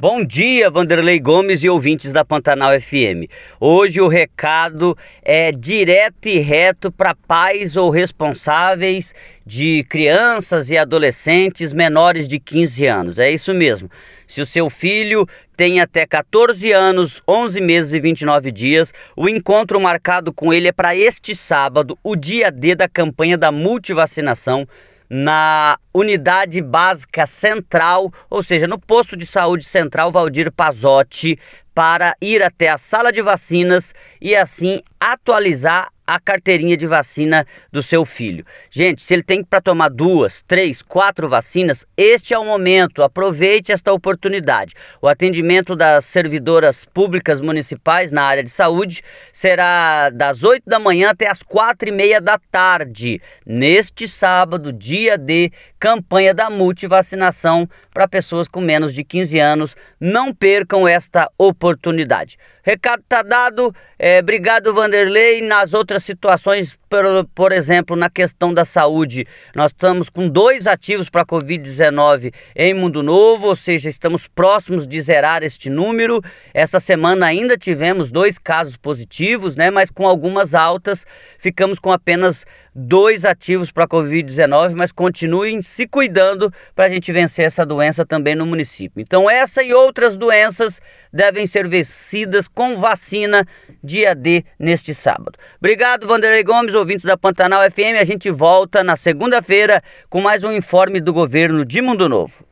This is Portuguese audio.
Bom dia, Vanderlei Gomes e ouvintes da Pantanal FM. Hoje o recado é direto e reto para pais ou responsáveis de crianças e adolescentes menores de 15 anos. É isso mesmo. Se o seu filho tem até 14 anos, 11 meses e 29 dias, o encontro marcado com ele é para este sábado, o dia D da campanha da multivacinação na unidade básica central, ou seja, no posto de saúde central Valdir Pazotti, para ir até a sala de vacinas e assim atualizar a carteirinha de vacina do seu filho. Gente, se ele tem para tomar duas, três, quatro vacinas, este é o momento. Aproveite esta oportunidade. O atendimento das servidoras públicas municipais na área de saúde será das 8 da manhã até as quatro e meia da tarde, neste sábado, dia de campanha da multivacinação para pessoas com menos de 15 anos. Não percam esta oportunidade. Recado está dado. É, obrigado, Vanderlei. Nas outras situações, por, por exemplo, na questão da saúde, nós estamos com dois ativos para a Covid-19 em Mundo Novo, ou seja, estamos próximos de zerar este número. Essa semana ainda tivemos dois casos positivos, né? Mas com algumas altas, ficamos com apenas dois ativos para a Covid-19, mas continuem se cuidando para a gente vencer essa doença também no município. Então, essa e outras doenças devem ser vencidas com vacina dia D neste sábado. Obrigado, Vanderlei Gomes, ouvintes da Pantanal FM. A gente volta na segunda-feira com mais um informe do governo de Mundo Novo.